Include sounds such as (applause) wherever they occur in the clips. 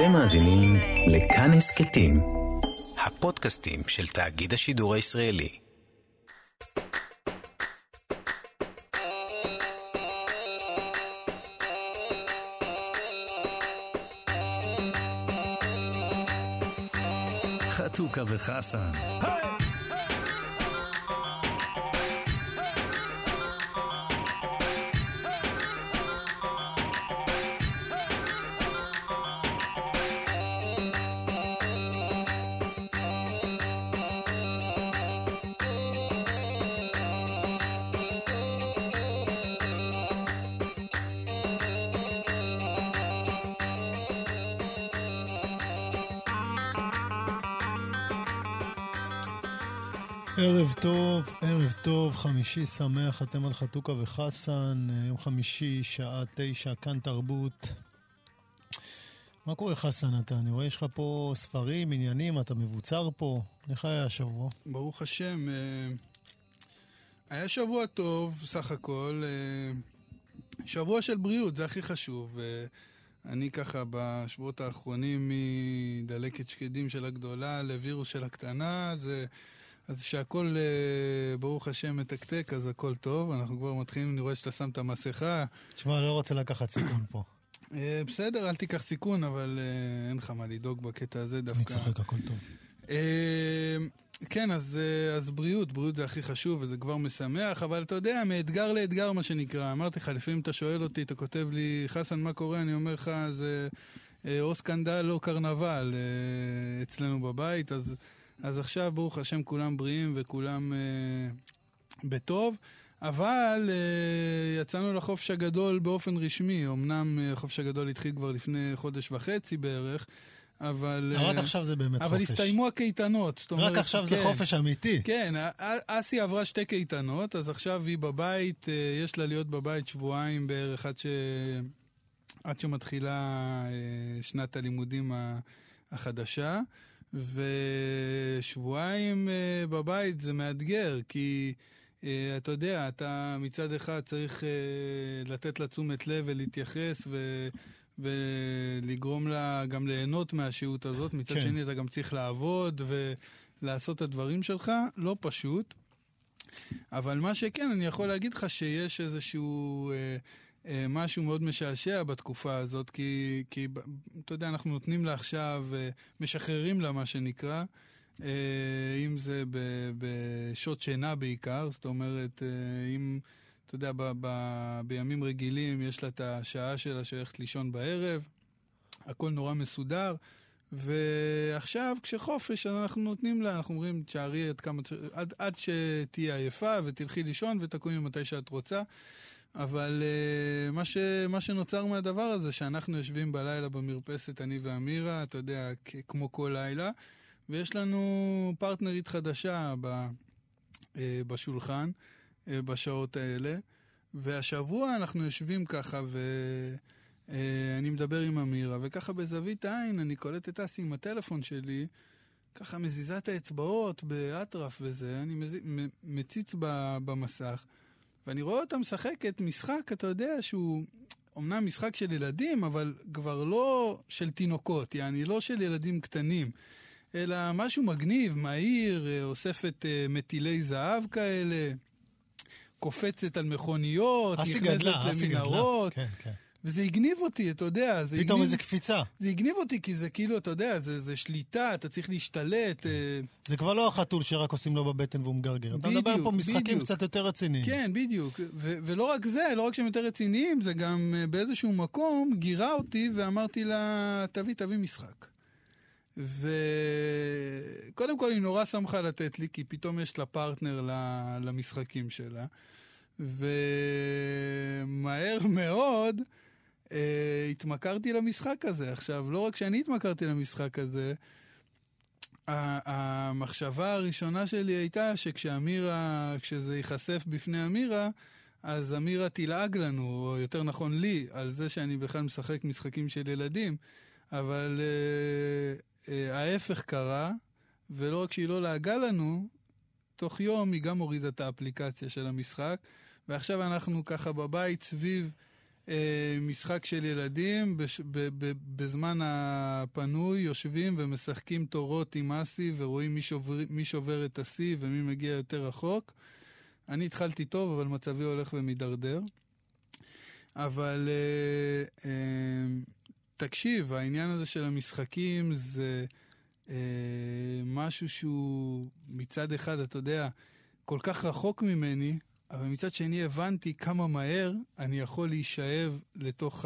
אתם מאזינים לכאן הסכתים, הפודקאסטים של תאגיד השידור הישראלי. חתוכה וחסן. היי! חמישי שמח, אתם על חתוכה וחסן, יום חמישי, שעה תשע, כאן תרבות. מה קורה חסן אתה? אני רואה יש לך פה ספרים, עניינים, אתה מבוצר פה. איך היה השבוע? ברוך השם, אה, היה שבוע טוב, סך הכל. אה, שבוע של בריאות, זה הכי חשוב. אה, אני ככה בשבועות האחרונים מדלקת שקדים של הגדולה לווירוס של הקטנה, זה... אז שהכל, אה, ברוך השם, מתקתק, אז הכל טוב. אנחנו כבר מתחילים, אני רואה שאתה שם את המסכה. תשמע, לא רוצה לקחת סיכון פה. אה, בסדר, אל תיקח סיכון, אבל אה, אין לך מה לדאוג בקטע הזה דווקא. אני צוחק, הכל טוב. כן, אז, אז בריאות, בריאות זה הכי חשוב וזה כבר משמח, אבל אתה יודע, מאתגר לאתגר מה שנקרא. אמרתי לך, לפעמים אתה שואל אותי, אתה כותב לי, חסן, מה קורה? אני אומר לך, זה או סקנדל או קרנבל אצלנו בבית, אז... אז עכשיו, ברוך השם, כולם בריאים וכולם אה, בטוב. אבל אה, יצאנו לחופש הגדול באופן רשמי. אמנם אה, החופש הגדול התחיל כבר לפני חודש וחצי בערך, אבל... רק אה, עכשיו זה באמת אבל חופש. אבל הסתיימו הקייטנות. רק אומרת, עכשיו כן, זה חופש אמיתי. כן, אסי עברה שתי קייטנות, אז עכשיו היא בבית, אה, יש לה להיות בבית שבועיים בערך עד, ש... עד שמתחילה אה, שנת הלימודים החדשה. ושבועיים uh, בבית זה מאתגר, כי uh, אתה יודע, אתה מצד אחד צריך uh, לתת לה תשומת לב ולהתייחס ו... ולגרום לה גם ליהנות מהשהות הזאת, מצד כן. שני אתה גם צריך לעבוד ולעשות את הדברים שלך, לא פשוט. אבל מה שכן, אני יכול להגיד לך שיש איזשהו... אה, משהו מאוד משעשע בתקופה הזאת, כי, כי אתה יודע, אנחנו נותנים לה עכשיו, אה, משחררים לה מה שנקרא, אה, אם זה בשעות שינה בעיקר, זאת אומרת, אם, אתה יודע, ב, ב, בימים רגילים יש לה את השעה שלה שהולכת לישון בערב, הכל נורא מסודר. ועכשיו, כשחופש, אנחנו נותנים לה, אנחנו אומרים, תשארי עד, עד, עד שתהיי עייפה ותלכי לישון ותקומי מתי שאת רוצה. אבל uh, מה, ש, מה שנוצר מהדבר הזה, שאנחנו יושבים בלילה במרפסת, אני ואמירה, אתה יודע, כמו כל לילה, ויש לנו פרטנרית חדשה ב, uh, בשולחן uh, בשעות האלה, והשבוע אנחנו יושבים ככה, ואני uh, מדבר עם אמירה, וככה בזווית העין אני קולט את אסי עם הטלפון שלי, ככה מזיזה את האצבעות באטרף וזה, אני מזיז, מציץ במסך. ואני רואה אותה משחקת משחק, אתה יודע, שהוא אמנם משחק של ילדים, אבל כבר לא של תינוקות, יעני לא של ילדים קטנים, אלא משהו מגניב, מהיר, אה, אוספת uh, מטילי זהב כאלה, קופצת על מכוניות, נכנסת למנהרות. כן, כן. וזה הגניב אותי, אתה יודע. זה פתאום איזה קפיצה. זה הגניב אותי, כי זה כאילו, אתה יודע, זה, זה שליטה, אתה צריך להשתלט. אה... זה כבר לא החתול שרק עושים לו בבטן והוא מגרגר. אתה מדבר פה משחקים בדיוק. קצת יותר רציניים. כן, בדיוק. ו- ולא רק זה, לא רק שהם יותר רציניים, זה גם אה, באיזשהו מקום גירה אותי ואמרתי לה, תביא, תביא משחק. וקודם כל היא נורא שמחה לתת לי, כי פתאום יש לה פרטנר למשחקים שלה. ומהר מאוד, uh, התמכרתי למשחק הזה. עכשיו, לא רק שאני התמכרתי למשחק הזה, המחשבה הראשונה שלי הייתה שכשאמירה, כשזה ייחשף בפני אמירה, אז אמירה תלעג לנו, או יותר נכון לי, על זה שאני בכלל משחק משחקים של ילדים. אבל uh, uh, ההפך קרה, ולא רק שהיא לא לעגה לנו, תוך יום היא גם הורידה את האפליקציה של המשחק, ועכשיו אנחנו ככה בבית סביב אה, משחק של ילדים, בש, ב, ב, בזמן הפנוי יושבים ומשחקים תורות עם אסי ורואים מי שובר, מי שובר את השיא ומי מגיע יותר רחוק. אני התחלתי טוב, אבל מצבי הולך ומידרדר. אבל אה, אה, תקשיב, העניין הזה של המשחקים זה אה, משהו שהוא מצד אחד, אתה יודע, כל כך רחוק ממני, אבל מצד שני הבנתי כמה מהר אני יכול להישאב לתוך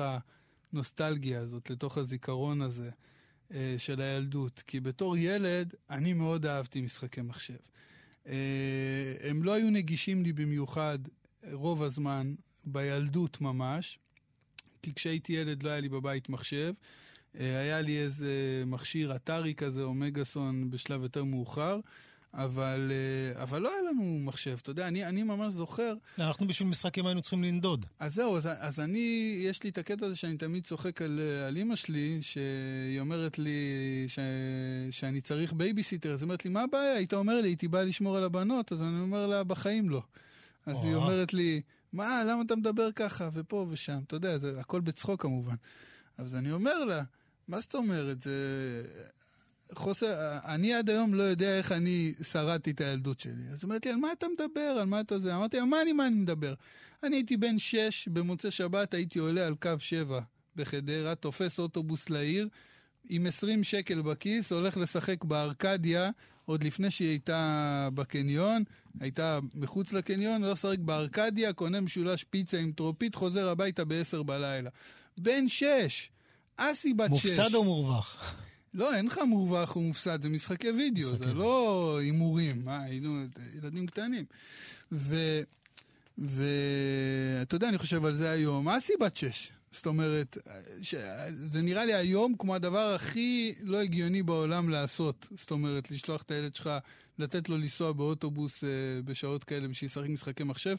הנוסטלגיה הזאת, לתוך הזיכרון הזה אה, של הילדות. כי בתור ילד, אני מאוד אהבתי משחקי מחשב. אה, הם לא היו נגישים לי במיוחד רוב הזמן, בילדות ממש, כי כשהייתי ילד לא היה לי בבית מחשב. אה, היה לי איזה מכשיר אתרי כזה, אומגסון, בשלב יותר מאוחר. אבל, אה, אבל לא היה לנו מחשב, אתה יודע, אני, אני ממש זוכר... אנחנו בשביל משחקים היינו צריכים לנדוד. אז זהו, אז, אז אני, יש לי את הקטע הזה שאני תמיד צוחק על, על אימא שלי, שהיא אומרת לי ש, שאני צריך בייביסיטר, אז היא אומרת לי, מה הבעיה? היית אומר לי, הייתי בא לשמור על הבנות, אז אני אומר לה, בחיים לא. אז או. היא אומרת לי, מה, למה אתה מדבר ככה, ופה ושם, אתה יודע, זה הכל בצחוק כמובן. אז אני אומר לה, מה זאת אומרת? זה... חוסר, אני עד היום לא יודע איך אני שרדתי את הילדות שלי. אז היא אומרת לי, על מה אתה מדבר? על מה אתה זה? אמרתי, על מה אני, מה אני מדבר? אני הייתי בן שש, במוצאי שבת הייתי עולה על קו שבע בחדרה, תופס אוטובוס לעיר, עם 20 שקל בכיס, הולך לשחק בארקדיה, עוד לפני שהיא הייתה בקניון, הייתה מחוץ לקניון, הולך לשחק בארקדיה, קונה משולש פיצה עם טרופית, חוזר הביתה ב-10 בלילה. בן שש! אסי בת מופסד שש. מופסד או מורווח? לא, אין לך מורווח ומופסד, זה משחקי וידאו, משחקי. זה לא הימורים, מה, היינו ילדים קטנים. ואתה יודע, אני חושב על זה היום, אסי בת שש. זאת אומרת, ש... זה נראה לי היום כמו הדבר הכי לא הגיוני בעולם לעשות. זאת אומרת, לשלוח את הילד שלך, לתת לו לנסוע באוטובוס אה, בשעות כאלה בשביל לשחק משחקי מחשב,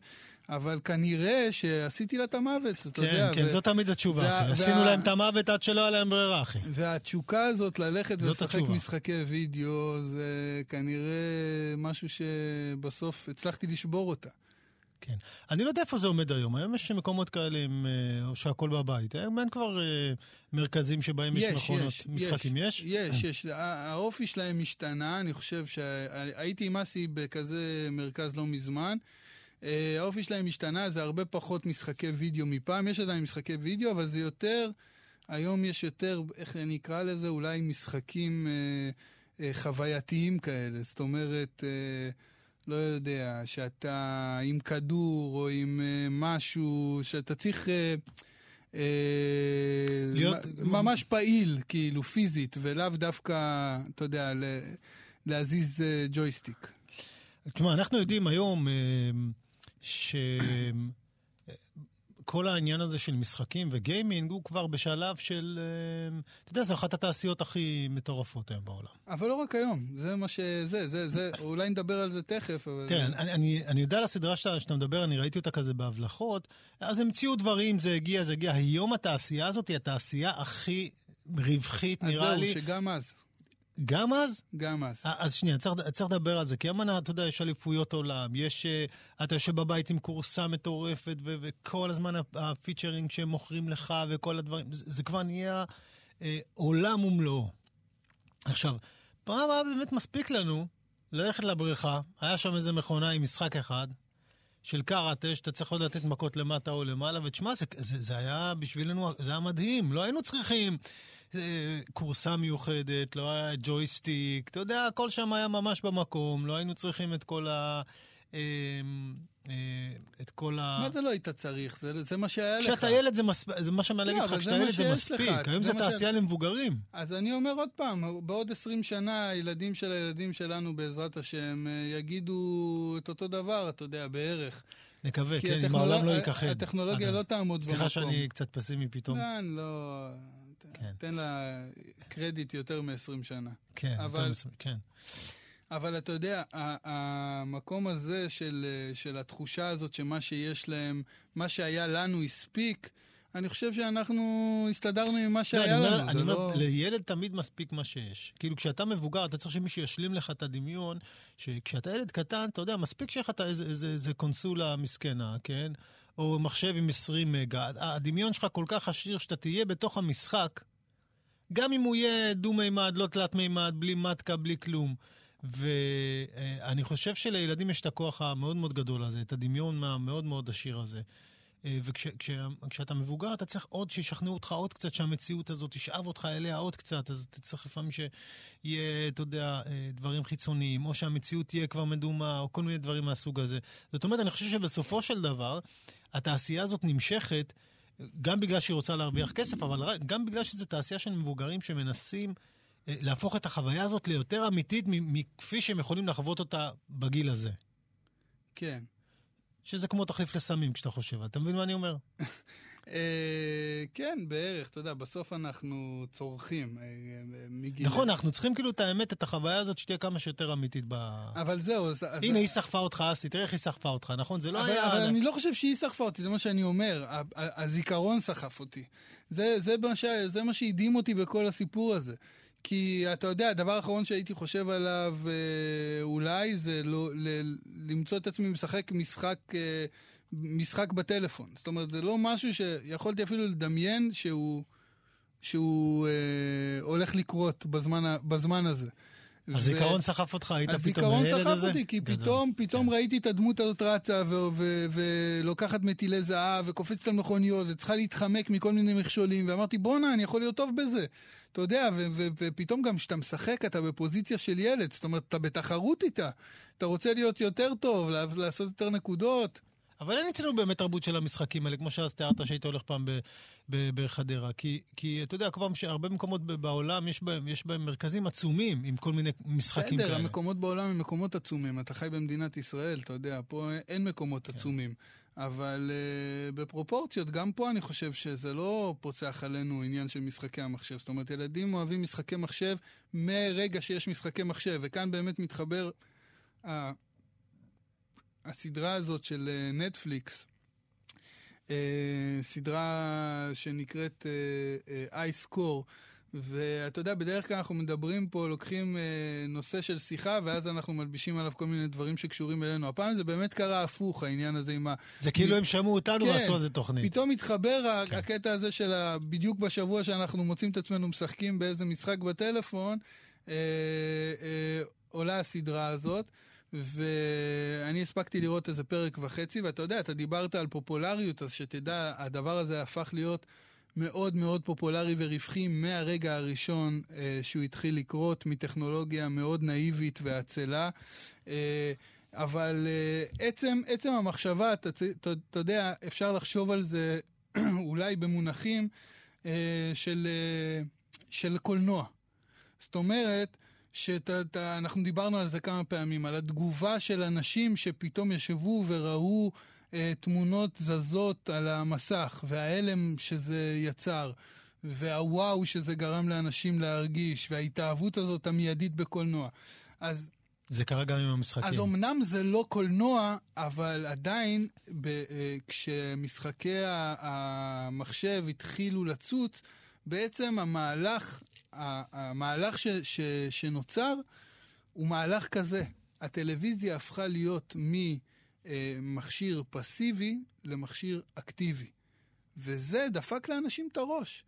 אבל כנראה שעשיתי לה את המוות, אתה כן, יודע. כן, כן, זו תמיד התשובה, וה... עשינו וה... להם את המוות עד שלא היה להם ברירה, אחי. והתשוקה הזאת ללכת ולשחק משחקי וידאו, זה כנראה משהו שבסוף הצלחתי לשבור אותה. כן. אני לא יודע איפה זה עומד היום. היום יש מקומות כאלה עם, אה, שהכל בבית. היום אין כבר אה, מרכזים שבהם יש, יש מכונות יש, משחקים. יש? יש, כן. יש. האופי שלהם השתנה. אני חושב שהייתי עם אסי בכזה מרכז לא מזמן. אה, האופי שלהם השתנה, זה הרבה פחות משחקי וידאו מפעם. יש עדיין משחקי וידאו, אבל זה יותר... היום יש יותר, איך אני אקרא לזה? אולי משחקים אה, אה, חווייתיים כאלה. זאת אומרת... אה, לא יודע, שאתה עם כדור או עם uh, משהו, שאתה צריך uh, uh, להיות ממש פעיל, כאילו, פיזית, ולאו דווקא, אתה יודע, להזיז ג'ויסטיק. תשמע, אנחנו יודעים היום ש... כל העניין הזה של משחקים וגיימינג הוא כבר בשלב של, אה, אתה יודע, זו אחת התעשיות הכי מטורפות היום בעולם. אבל לא רק היום, זה מה שזה, זה, זה, אולי נדבר על זה תכף. אבל... תראה, אני, אני, אני יודע על הסדרה שאתה, שאתה מדבר, אני ראיתי אותה כזה בהבלחות, אז המציאו דברים, זה הגיע, זה הגיע. היום התעשייה הזאת היא התעשייה הכי רווחית, נראה לי. אז זהו, שגם אז. גם אז? גם אז. אז שנייה, צריך, צריך לדבר על זה, כי אמנה, אתה יודע, יש אליפויות עולם, יש, אה, אתה יושב בבית עם קורסה מטורפת, ו- וכל הזמן הפיצ'רינג שהם מוכרים לך וכל הדברים, זה, זה כבר נהיה אה, עולם ומלואו. עכשיו, פעם הבאה באמת מספיק לנו ללכת לבריכה, היה שם איזה מכונה עם משחק אחד, של קראטה, שאתה צריך עוד לתת מכות למטה או למעלה, ותשמע, זה, זה, זה היה בשבילנו, זה היה מדהים, לא היינו צריכים... כורסה מיוחדת, לא היה ג'ויסטיק, אתה יודע, הכל שם היה ממש במקום, לא היינו צריכים את כל ה... אמ, אה, את כל ה... מה זה לא היית צריך? זה, זה מה שהיה לך. כשאתה ילד זה מספיק, זה מה שאני להגיד לך, כשאתה ילד זה מספיק. היום זה, זה תעשייה ש... למבוגרים. אז אני אומר עוד פעם, בעוד 20 שנה הילדים של הילדים שלנו, בעזרת השם, אה, יגידו את אותו דבר, אתה יודע, בערך. נקווה, כן, אם העולם לא ייכחד. הטכנולוגיה לא תעמוד במקום. סליחה שאני קצת פסימי פתאום. לא, לא... כן. תן לה קרדיט יותר מ-20 שנה. כן, אבל, יותר מ-20, כן. אבל אתה יודע, המקום הזה של, של התחושה הזאת שמה שיש להם, מה שהיה לנו הספיק, אני חושב שאנחנו הסתדרנו עם מה שהיה לא, לנו. אני אומר, לא... לילד תמיד מספיק מה שיש. כאילו, כשאתה מבוגר, אתה צריך שמישהו ישלים לך את הדמיון, שכשאתה ילד קטן, אתה יודע, מספיק שיהיה לך איזה, איזה, איזה קונסולה מסכנה, כן? או מחשב עם 20 מגה. הדמיון שלך כל כך עשיר שאתה תהיה בתוך המשחק, גם אם הוא יהיה דו-מימד, לא תלת-מימד, בלי מתקה, בלי כלום. ואני חושב שלילדים יש את הכוח המאוד מאוד גדול הזה, את הדמיון המאוד מאוד עשיר הזה. וכשאתה מבוגר אתה צריך עוד שישכנעו אותך עוד קצת, שהמציאות הזאת תשאב אותך אליה עוד קצת, אז אתה צריך לפעמים שיהיה, אתה יודע, דברים חיצוניים, או שהמציאות תהיה כבר מדומה, או כל מיני דברים מהסוג הזה. זאת אומרת, אני חושב שבסופו של דבר, התעשייה הזאת נמשכת, גם בגלל שהיא רוצה להרוויח כסף, אבל גם בגלל שזו תעשייה של מבוגרים שמנסים אה, להפוך את החוויה הזאת ליותר אמיתית מכפי שהם יכולים לחוות אותה בגיל הזה. כן. שזה כמו תחליף לסמים כשאתה חושב, אתה מבין מה אני אומר? (laughs) אה, כן, בערך, אתה יודע, בסוף אנחנו צורכים אה, מגיל... נכון, אנחנו צריכים כאילו את האמת, את החוויה הזאת, שתהיה כמה שיותר אמיתית ב... אבל זהו, הנה, היא סחפה אותך, אסי, תראה איך היא סחפה אותך, נכון? זה לא היה... אבל אני לא חושב שהיא סחפה אותי, זה מה שאני אומר. הזיכרון סחף אותי. זה מה שהדהים אותי בכל הסיפור הזה. כי אתה יודע, הדבר האחרון שהייתי חושב עליו אה, אולי זה לא, ל, למצוא את עצמי משחק משחק, אה, משחק בטלפון. זאת אומרת, זה לא משהו שיכולתי אפילו לדמיין שהוא, שהוא אה, הולך לקרות בזמן, בזמן הזה. הזיכרון סחף אותך, היית פתאום הילד הזה? הזיכרון סחף אותי, כי גדול. פתאום, פתאום כן. ראיתי את הדמות הזאת רצה ולוקחת מטילי זהב וקופצת על מכוניות וצריכה להתחמק מכל מיני מכשולים, ואמרתי, בואנה, אני יכול להיות טוב בזה. אתה יודע, ופתאום גם כשאתה משחק, אתה בפוזיציה של ילד, זאת אומרת, אתה בתחרות איתה. אתה רוצה להיות יותר טוב, לעשות יותר נקודות. אבל אין אצלנו באמת תרבות של המשחקים האלה, כמו שאז תיארת שהיית הולך פעם בחדרה. כי, כי אתה יודע, כל פעם שהרבה מקומות בעולם יש בהם, יש בהם מרכזים עצומים עם כל מיני משחקים כאלה. בסדר, המקומות בעולם הם מקומות עצומים. אתה חי במדינת ישראל, אתה יודע, פה אין מקומות כן. עצומים. אבל uh, בפרופורציות, גם פה אני חושב שזה לא פוצח עלינו עניין של משחקי המחשב. זאת אומרת, ילדים אוהבים משחקי מחשב מרגע שיש משחקי מחשב, וכאן באמת מתחבר uh, הסדרה הזאת של נטפליקס, uh, uh, סדרה שנקראת אייסקור. Uh, uh, ואתה יודע, בדרך כלל אנחנו מדברים פה, לוקחים אה, נושא של שיחה, ואז אנחנו מלבישים עליו כל מיני דברים שקשורים אלינו. הפעם זה באמת קרה הפוך, העניין הזה עם ה... זה כאילו הם שמעו אותנו כן, ועשו על זה תוכנית. פתאום התחבר כן. הקטע הזה של ה... בדיוק בשבוע שאנחנו מוצאים את עצמנו משחקים באיזה משחק בטלפון, אה, אה, עולה הסדרה הזאת. ואני הספקתי לראות איזה פרק וחצי, ואתה יודע, אתה דיברת על פופולריות, אז שתדע, הדבר הזה הפך להיות מאוד מאוד פופולרי ורווחי מהרגע הראשון אה, שהוא התחיל לקרות, מטכנולוגיה מאוד נאיבית ועצלה. אה, אבל אה, עצם, עצם המחשבה, אתה, אתה, אתה יודע, אפשר לחשוב על זה (clears throat) אולי במונחים אה, של, אה, של קולנוע. זאת אומרת, שאנחנו דיברנו על זה כמה פעמים, על התגובה של אנשים שפתאום ישבו וראו אה, תמונות זזות על המסך, וההלם שזה יצר, והוואו שזה גרם לאנשים להרגיש, וההתאהבות הזאת המיידית בקולנוע. אז... זה קרה גם עם המשחקים. אז אמנם זה לא קולנוע, אבל עדיין, ב, אה, כשמשחקי המחשב התחילו לצוץ, בעצם המהלך, המהלך ש, ש, שנוצר הוא מהלך כזה. הטלוויזיה הפכה להיות מ... אה, מכשיר פסיבי למכשיר אקטיבי. וזה דפק לאנשים את הראש.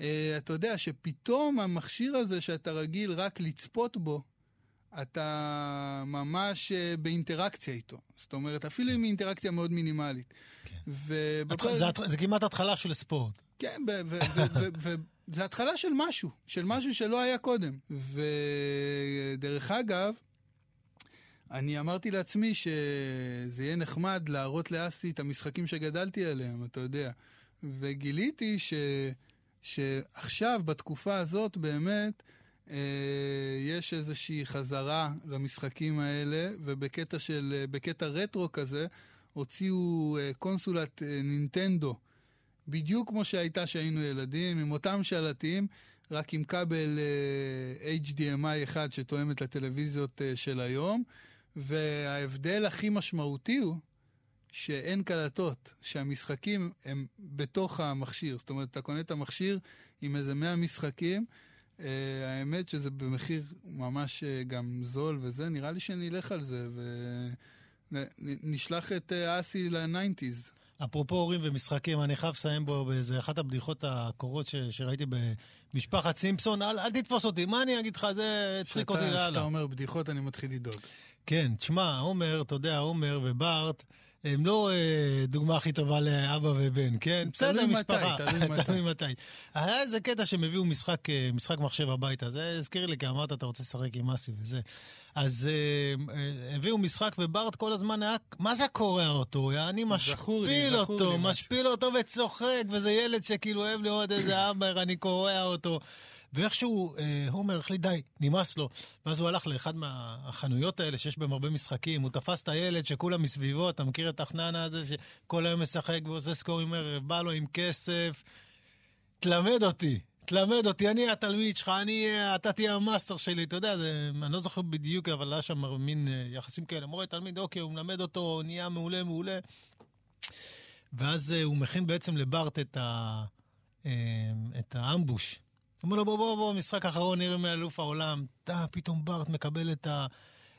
אה, אתה יודע שפתאום המכשיר הזה שאתה רגיל רק לצפות בו, אתה ממש אה, באינטראקציה איתו. זאת אומרת, אפילו עם אינטראקציה מאוד מינימלית. כן. ובפר... זה, זה כמעט התחלה של ספורט. כן, וזה התחלה של משהו, של משהו שלא היה קודם. ודרך אגב, אני אמרתי לעצמי שזה יהיה נחמד להראות לאסי את המשחקים שגדלתי עליהם, אתה יודע. וגיליתי ש... שעכשיו, בתקופה הזאת, באמת, אה, יש איזושהי חזרה למשחקים האלה, ובקטע של, בקטע רטרו כזה, הוציאו אה, קונסולת אה, נינטנדו, בדיוק כמו שהייתה כשהיינו ילדים, עם אותם שלטים, רק עם כבל אה, HDMI אחד שתואם את הטלוויזיות אה, של היום. וההבדל הכי משמעותי הוא שאין קלטות, שהמשחקים הם בתוך המכשיר. זאת אומרת, אתה קונה את המכשיר עם איזה 100 משחקים, Uh, האמת שזה במחיר ממש uh, גם זול וזה, נראה לי שנלך על זה ונשלח את uh, אסי לניינטיז. אפרופו הורים ומשחקים, אני חייב לסיים בו באיזה אחת הבדיחות הקורות ש, שראיתי במשפחת סימפסון. אל, אל תתפוס אותי, מה אני אגיד לך? זה הצחיק אותי לאללה. כשאתה אומר בדיחות, אני מתחיל לדאוג. כן, תשמע, עומר, אתה יודע, עומר וברט, הם לא אה, דוגמה הכי טובה לאבא ובן, כן? בסדר, משפחה. תלוי (laughs) מתי, תלוי מתי. היה איזה קטע שהם הביאו משחק, אה, משחק מחשב הביתה, זה הזכיר לי, כי אמרת, אתה רוצה לשחק עם אסי וזה. אז אה, הביאו משחק וברט כל הזמן היה, מה זה קורע אותו? אני משפיל אותו, משפיל אותו וצוחק, וזה ילד שכאילו אוהב לראות איזה אבא, אני קורע אותו. ואיכשהו אה, הומר החליט, די, נמאס לו. ואז הוא הלך לאחד מהחנויות האלה שיש בהם הרבה משחקים, הוא תפס את הילד שכולם מסביבו, אתה מכיר את החננה הזה שכל היום משחק ועושה סקורים ערב, בא לו עם כסף, תלמד אותי. תלמד אותי, אני התלמיד שלך, אני, אתה תהיה המאסטר שלי, אתה יודע, זה, אני לא זוכר בדיוק, אבל היה שם מין אה, יחסים כאלה, מורה תלמיד, אוקיי, הוא מלמד אותו, נהיה מעולה, מעולה. ואז אה, הוא מכין בעצם לברט את, ה, אה, את האמבוש. אומר לו, בוא, בוא, בוא, משחק אחרון נראה מאלוף העולם. אתה, פתאום בארט מקבל את, ה,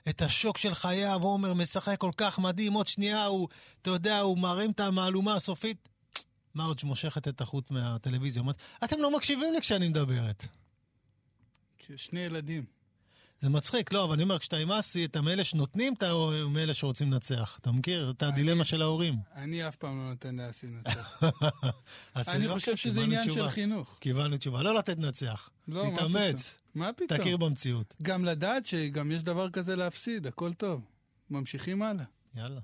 את השוק של חייו, עומר משחק כל כך מדהים, עוד שנייה הוא, אתה יודע, הוא מרים את המהלומה הסופית. מרג' מושכת את החוט מהטלוויזיה, אומרת, אתם לא מקשיבים לי כשאני מדברת. שני ילדים. זה מצחיק, לא, אבל אני אומר, כשאתה עם אסי, אתה מאלה שנותנים, אתה מאלה שרוצים לנצח. אתה מכיר את הדילמה של ההורים? אני אף פעם לא נותן לאסי לנצח. (laughs) אני חושב שזה עניין של חינוך. קיבלנו תשובה. לא לתת לנצח. לא, תתאמץ. מה פתאום? תכיר במציאות. גם לדעת שגם יש דבר כזה להפסיד, הכל טוב. ממשיכים הלאה. יאללה.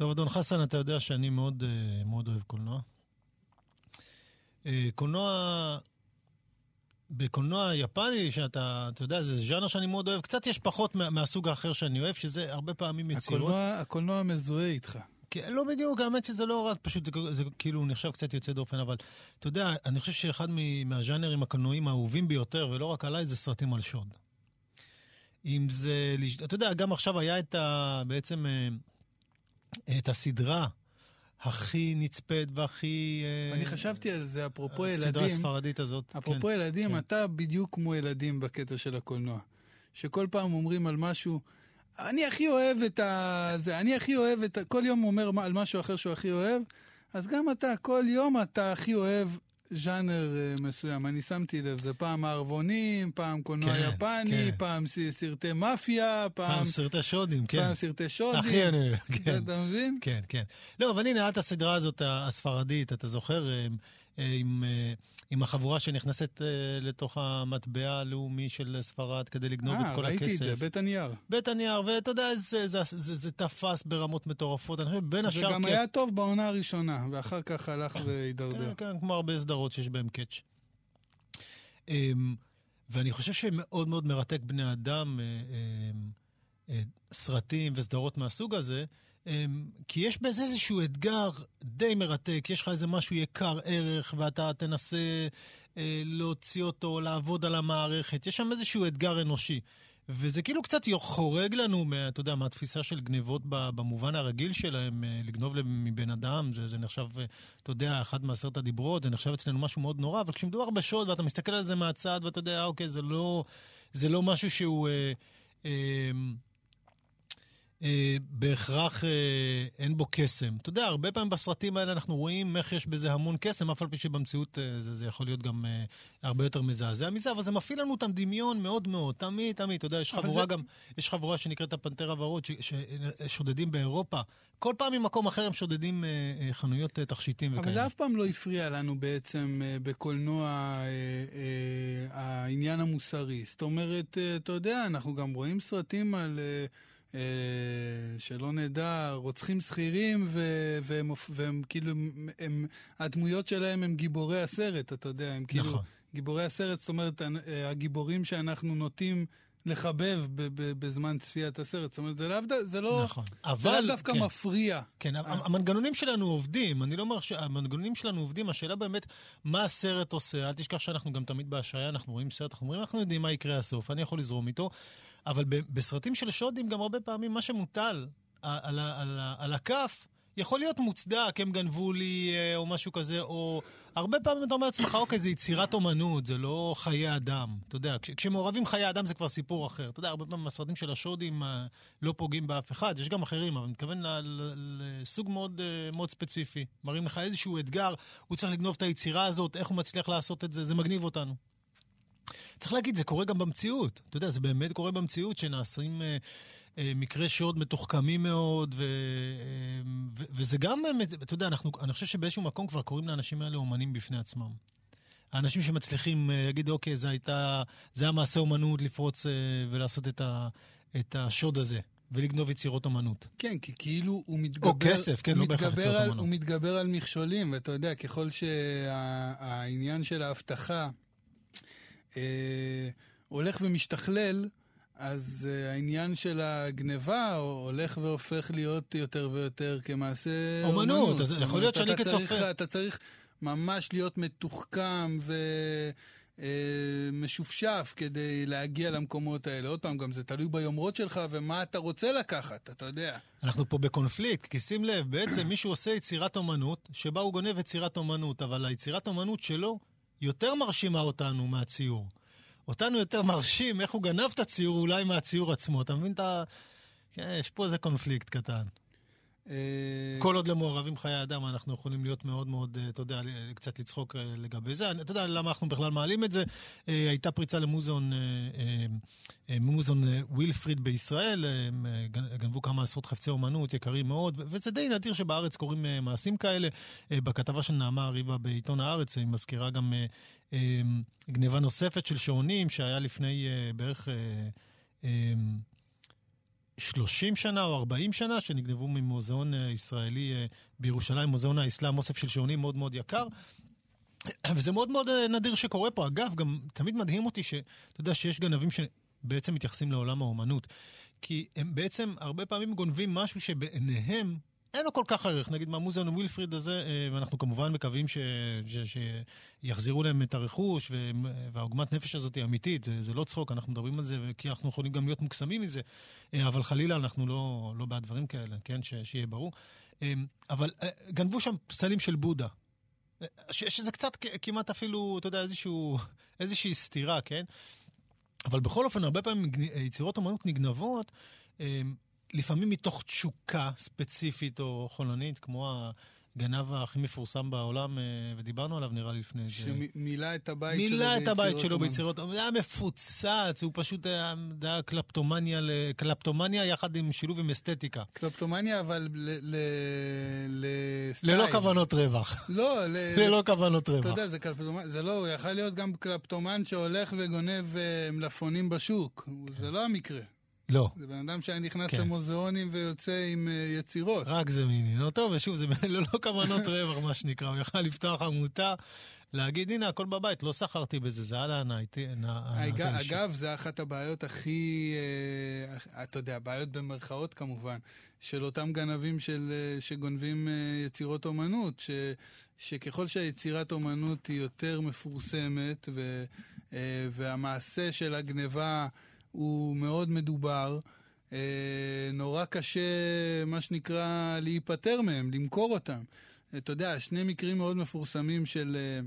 טוב, אדון חסן, אתה יודע שאני מאוד, אה, מאוד אוהב קולנוע. אה, קולנוע, בקולנוע יפני, שאתה, אתה יודע, זה ז'אנר שאני מאוד אוהב, קצת יש פחות מה, מהסוג האחר שאני אוהב, שזה הרבה פעמים יצירות. הקולנוע, הקולנוע מזוהה איתך. כן, לא בדיוק, האמת שזה לא רק פשוט, זה, זה כאילו נחשב קצת יוצא דופן, אבל אתה יודע, אני חושב שאחד מהז'אנרים הקולנועים האהובים ביותר, ולא רק עליי, זה סרטים על שוד. אם זה, אתה יודע, גם עכשיו היה את ה... בעצם אה, את הסדרה הכי נצפית והכי... אה, אני חשבתי על זה, אפרופו ילדים. הסדרה הספרדית הזאת. אפרופו כן, ילדים, כן. אתה בדיוק כמו ילדים בקטע של הקולנוע. שכל פעם אומרים על משהו, אני הכי אוהב את ה... זה, אני הכי אוהב את ה... כל יום אומר על משהו אחר שהוא הכי אוהב, אז גם אתה, כל יום אתה הכי אוהב ז'אנר uh, מסוים. אני שמתי לב, זה פעם מערבונים, פעם קולנוע כן, יפני, כן. פעם סרטי מאפיה, פעם... פעם סרטי שודים, כן. פעם סרטי שודים. הכי אני כן. אתה מבין? כן, כן. לא, אבל הנה, את הסדרה הזאת, הספרדית, אתה זוכר, אה, אה, עם, עם החבורה שנכנסת לתוך המטבע הלאומי של ספרד כדי לגנוב 아, את כל הכסף. אה, ראיתי את זה, בית הנייר. בית הנייר, ואתה יודע, זה, זה, זה, זה, זה תפס ברמות מטורפות. אני חושב, בין השאר... זה גם היה טוב בעונה הראשונה, ואחר כך הלך והידרדר. כן, כן, כמו הרבה סדרות שיש בהן קאץ'. אמ, ואני חושב שמאוד מאוד מרתק בני אדם, סרטים וסדרות מהסוג הזה, כי יש בזה איזשהו אתגר די מרתק, יש לך איזה משהו יקר ערך ואתה תנסה אה, להוציא אותו, לעבוד על המערכת, יש שם איזשהו אתגר אנושי. וזה כאילו קצת חורג לנו, מה, אתה יודע, מהתפיסה של גנבות במובן הרגיל שלהם, אה, לגנוב מבן אדם, זה, זה נחשב, אה, אתה יודע, אחד מעשרת הדיברות, זה נחשב אצלנו משהו מאוד נורא, אבל כשמדובר בשוד ואתה מסתכל על זה מהצד ואתה יודע, אוקיי, זה לא, זה לא משהו שהוא... אה, אה, אה, בהכרח אה, אין בו קסם. אתה יודע, הרבה פעמים בסרטים האלה אנחנו רואים איך יש בזה המון קסם, אף על פי שבמציאות אה, זה, זה יכול להיות גם אה, הרבה יותר מזעזע מזה, אבל זה מפעיל לנו את הדמיון מאוד מאוד, תמיד, תמיד. אתה יודע, יש חבורה זה... גם, יש חבורה שנקראת הפנתר הוורוד, ששודדים באירופה. כל פעם ממקום אחר הם שודדים אה, אה, חנויות אה, תכשיטים וכאלה. אבל זה אף פעם לא הפריע לנו בעצם אה, בקולנוע אה, אה, העניין המוסרי. זאת אומרת, אה, אתה יודע, אנחנו גם רואים סרטים על... אה, שלא נדע, רוצחים שכירים, והם, והם כאילו, הם, הם, הדמויות שלהם הם גיבורי הסרט, אתה יודע, הם כאילו נכון. גיבורי הסרט, זאת אומרת, אה, הגיבורים שאנחנו נוטים לחבב בזמן צפיית הסרט. זאת אומרת, זה לאו, זה לא, נכון. זה לאו דווקא כן. מפריע. כן, אה. המנגנונים שלנו עובדים. אני לא אומר שהמנגנונים שלנו עובדים, השאלה באמת, מה הסרט עושה. אל תשכח שאנחנו גם תמיד בהשעיה, אנחנו רואים סרט, אנחנו אומרים, אנחנו יודעים מה יקרה הסוף, אני יכול לזרום איתו. אבל בסרטים של שודים, גם הרבה פעמים מה שמוטל על, על, על, על הכף, יכול להיות מוצדק, הם גנבו לי אה, או משהו כזה, או הרבה פעמים אתה אומר לעצמך, אוקיי, זה יצירת אומנות, זה לא חיי אדם. אתה יודע, כש, כשמעורבים חיי אדם זה כבר סיפור אחר. אתה יודע, הרבה פעמים הסרטים של השודים אה, לא פוגעים באף אחד, יש גם אחרים, אבל אני מתכוון לסוג מאוד, אה, מאוד ספציפי. מראים לך איזשהו אתגר, הוא צריך לגנוב את היצירה הזאת, איך הוא מצליח לעשות את זה, זה מגניב אותנו. צריך להגיד, זה קורה גם במציאות. אתה יודע, זה באמת קורה במציאות שנעשים אה, אה, מקרי שוד מתוחכמים מאוד, ו, אה, ו, וזה גם, אתה יודע, אנחנו, אני חושב שבאיזשהו מקום כבר קוראים לאנשים האלה אומנים בפני עצמם. האנשים שמצליחים אה, להגיד, אוקיי, זה הייתה, זה היה מעשה אומנות לפרוץ אה, ולעשות את, ה, את השוד הזה. ולגנוב יצירות אומנות. כן, כי כאילו הוא מתגבר... או כסף, כן, לא בהכרח יצירות אומנות. הוא מתגבר על מכשולים, ואתה יודע, ככל שהעניין של האבטחה אה, הולך ומשתכלל, אז uh, העניין של הגניבה הולך והופך להיות יותר ויותר כמעשה אומנות. אומנות. אז יכול להיות שאני כצופה... אתה צריך ממש להיות מתוחכם ומשופשף uh, כדי להגיע למקומות האלה. עוד פעם, גם זה תלוי ביומרות שלך ומה אתה רוצה לקחת, אתה יודע. אנחנו פה בקונפליקט, כי שים לב, בעצם מישהו עושה יצירת אומנות, שבה הוא גונב יצירת אומנות, אבל היצירת אומנות שלו יותר מרשימה אותנו מהציור. אותנו יותר מרשים איך הוא גנב את הציור אולי מהציור עצמו. אתה מבין את ה... כן, יש פה איזה קונפליקט קטן. אה, כל עוד למעורבים חיי אדם, אנחנו יכולים להיות מאוד מאוד, אה, אתה יודע, קצת לצחוק אה, לגבי זה. אתה יודע למה אנחנו בכלל מעלים את זה? הייתה פריצה למוזיאון, מוזיאון ווילפריד בישראל, גנבו כמה עשרות חפצי אומנות יקרים מאוד, וזה די נדיר שבארץ קורים מעשים כאלה. בכתבה של נעמה אריבה בעיתון הארץ, היא מזכירה גם גניבה נוספת של שעונים, שהיה לפני בערך... 30 שנה או 40 שנה, שנגנבו ממוזיאון אה, ישראלי אה, בירושלים, מוזיאון האסלאם, אוסף של שעונים מאוד מאוד יקר. (clears throat) וזה מאוד מאוד אה, נדיר שקורה פה. אגב, גם תמיד מדהים אותי שאתה יודע שיש גנבים שבעצם מתייחסים לעולם האומנות. כי הם בעצם הרבה פעמים גונבים משהו שבעיניהם אין לו כל כך ערך, נגיד מהמוזיאון ווילפריד הזה, אה, ואנחנו כמובן מקווים ש... ש... שיחזירו להם את הרכוש. והעוגמת נפש הזאת היא אמיתית, זה, זה לא צחוק, אנחנו מדברים על זה, כי אנחנו יכולים גם להיות מוקסמים מזה, אה, אבל חלילה אנחנו לא, לא בעד דברים כאלה, כן, ש... שיהיה ברור. אה, אבל גנבו שם פסלים של בודה. ש... שזה קצת כמעט אפילו, אתה יודע, איזשהו, (laughs) איזושהי סתירה, כן? אבל בכל אופן, הרבה פעמים יצירות אמנות נגנבות, לפעמים מתוך תשוקה ספציפית או חולנית, כמו הגנב הכי מפורסם בעולם, אה, ודיברנו עליו נראה לי לפני זה. שמילא את הבית שלו ביצירות. מילא את הבית שלו ביצירות. הוא היה מפוצץ, הוא פשוט היה, היה קלפטומניה, קלפטומניה יחד עם שילוב עם אסתטיקה. קלפטומניה, אבל לסטייל. ללא כוונות רווח. לא, (laughs) ללא כוונות רווח. אתה יודע, זה קלפטומניה, זה לא, הוא יכול להיות גם קלפטומן שהולך וגונב אה, מלפונים בשוק. זה לא המקרה. לא. זה בן אדם שהיה נכנס כן. למוזיאונים ויוצא עם uh, יצירות. רק זה מעניינו טוב, ושוב, זה ללא (laughs) כוונות רווח, מה שנקרא. הוא יכל לפתוח עמותה, להגיד, הנה, הכל בבית, לא שכרתי בזה, זה על ההנאה. אגב, זה אחת הבעיות הכי, uh, אתה יודע, בעיות במרכאות כמובן, של אותם גנבים של, uh, שגונבים uh, יצירות אומנות, ש, שככל שהיצירת אומנות היא יותר מפורסמת, ו, uh, והמעשה של הגניבה... הוא מאוד מדובר. אה, נורא קשה, מה שנקרא, להיפטר מהם, למכור אותם. אתה יודע, שני מקרים מאוד מפורסמים של, אה,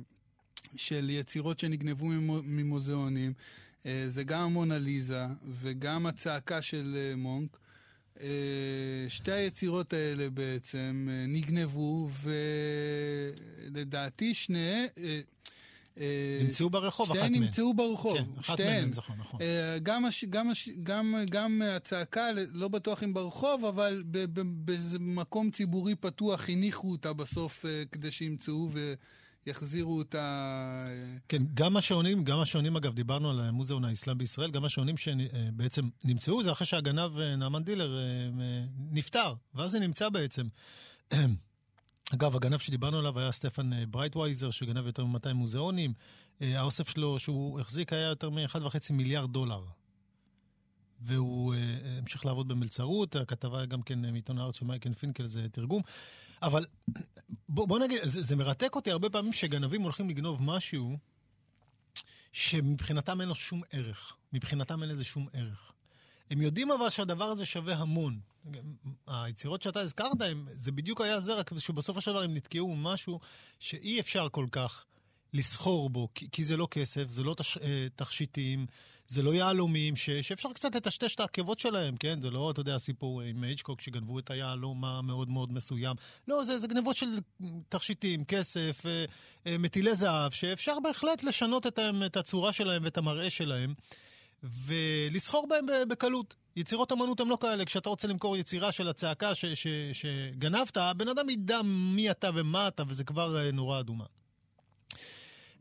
של יצירות שנגנבו ממוזיאונים, אה, זה גם המונליזה וגם הצעקה של מונק. שתי היצירות האלה בעצם נגנבו, ולדעתי שניהם... אה, נמצאו ברחוב, אחת מהן. שתיהן נמצאו ברחוב, כן, אחת מהן, זוכר, נכון. אה, גם, הש, גם, הש, גם, גם הצעקה, לא בטוח אם ברחוב, אבל באיזה מקום ציבורי פתוח הניחו אותה בסוף אה, כדי שימצאו ויחזירו אותה... כן, גם השעונים, גם השעונים, אגב, דיברנו על מוזיאון האסלאם בישראל, גם השעונים שבעצם נמצאו, זה אחרי שהגנב נעמן דילר נפטר, ואז זה נמצא בעצם. אגב, הגנב שדיברנו עליו היה סטפן אה, ברייטווייזר, שגנב יותר מ-200 מוזיאונים. אה, האוסף שלו שהוא החזיק היה יותר מ-1.5 מיליארד דולר. והוא uh, המשיך לעבוד במלצרות, הכתבה גם כן מעיתון הארץ של מייקל פינקל זה תרגום. אבל בוא, בוא נגיד, זה, זה מרתק אותי הרבה פעמים שגנבים הולכים לגנוב משהו שמבחינתם אין לו שום ערך. מבחינתם אין לזה שום ערך. הם יודעים אבל שהדבר הזה שווה המון. היצירות שאתה הזכרת, הם, זה בדיוק היה זה, רק שבסופו של דבר הם נתקעו משהו שאי אפשר כל כך לסחור בו, כי, כי זה לא כסף, זה לא תש, אה, תכשיטים, זה לא יהלומים, ש, שאפשר קצת לטשטש את העקבות שלהם, כן? זה לא, אתה יודע, הסיפור עם היצ'קוק שגנבו את היהלום המאוד מאוד מסוים. לא, זה, זה גנבות של תכשיטים, כסף, אה, אה, מטילי זהב, שאפשר בהחלט לשנות את, את הצורה שלהם ואת המראה שלהם. ולסחור בהם בקלות. יצירות אמנות הן לא כאלה. כשאתה רוצה למכור יצירה של הצעקה ש, ש, שגנבת, הבן אדם ידע מי אתה ומה אתה, וזה כבר אה, נורה אדומה.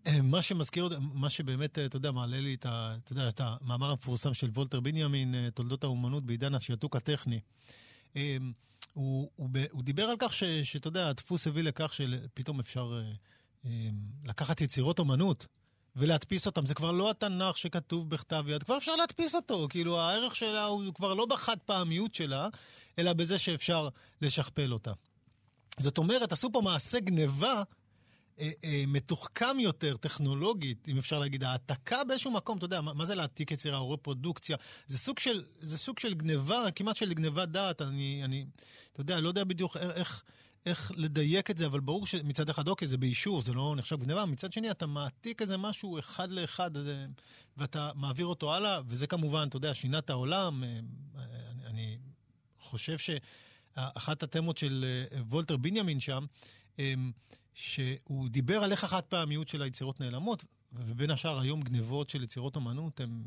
אה, מה שמזכיר, מה שבאמת, אה, אתה יודע, מעלה לי את, ה, אתה יודע, את המאמר המפורסם של וולטר בנימין, תולדות האומנות בעידן השעתוק הטכני. הוא, הוא, הוא דיבר על כך שאתה יודע, הדפוס הביא לכך שפתאום אפשר לקחת יצירות אומנות ולהדפיס אותם. זה כבר לא התנ"ך שכתוב בכתב יד, כבר אפשר להדפיס אותו. כאילו, הערך שלה הוא כבר לא בחד פעמיות שלה, אלא בזה שאפשר לשכפל אותה. זאת אומרת, עשו פה מעשה גניבה אה, אה, מתוחכם יותר, טכנולוגית, אם אפשר להגיד, העתקה באיזשהו מקום, אתה יודע, מה, מה זה להעתיק יצירה או רפרודוקציה? זה סוג של, זה סוג של גניבה, כמעט של גניבת דעת, אני, אני, אתה יודע, לא יודע בדיוק איך... איך לדייק את זה, אבל ברור שמצד אחד, אוקיי, זה באישור, זה לא נחשב גניבה, מצד שני, אתה מעתיק איזה משהו אחד לאחד, אה, ואתה מעביר אותו הלאה, וזה כמובן, אתה יודע, שינה את העולם. אה, אני, אני חושב שאחת התמות של אה, וולטר בנימין שם, שהוא דיבר על איך החד פעמיות של היצירות נעלמות, ובין השאר היום גנבות של יצירות אמנות, הם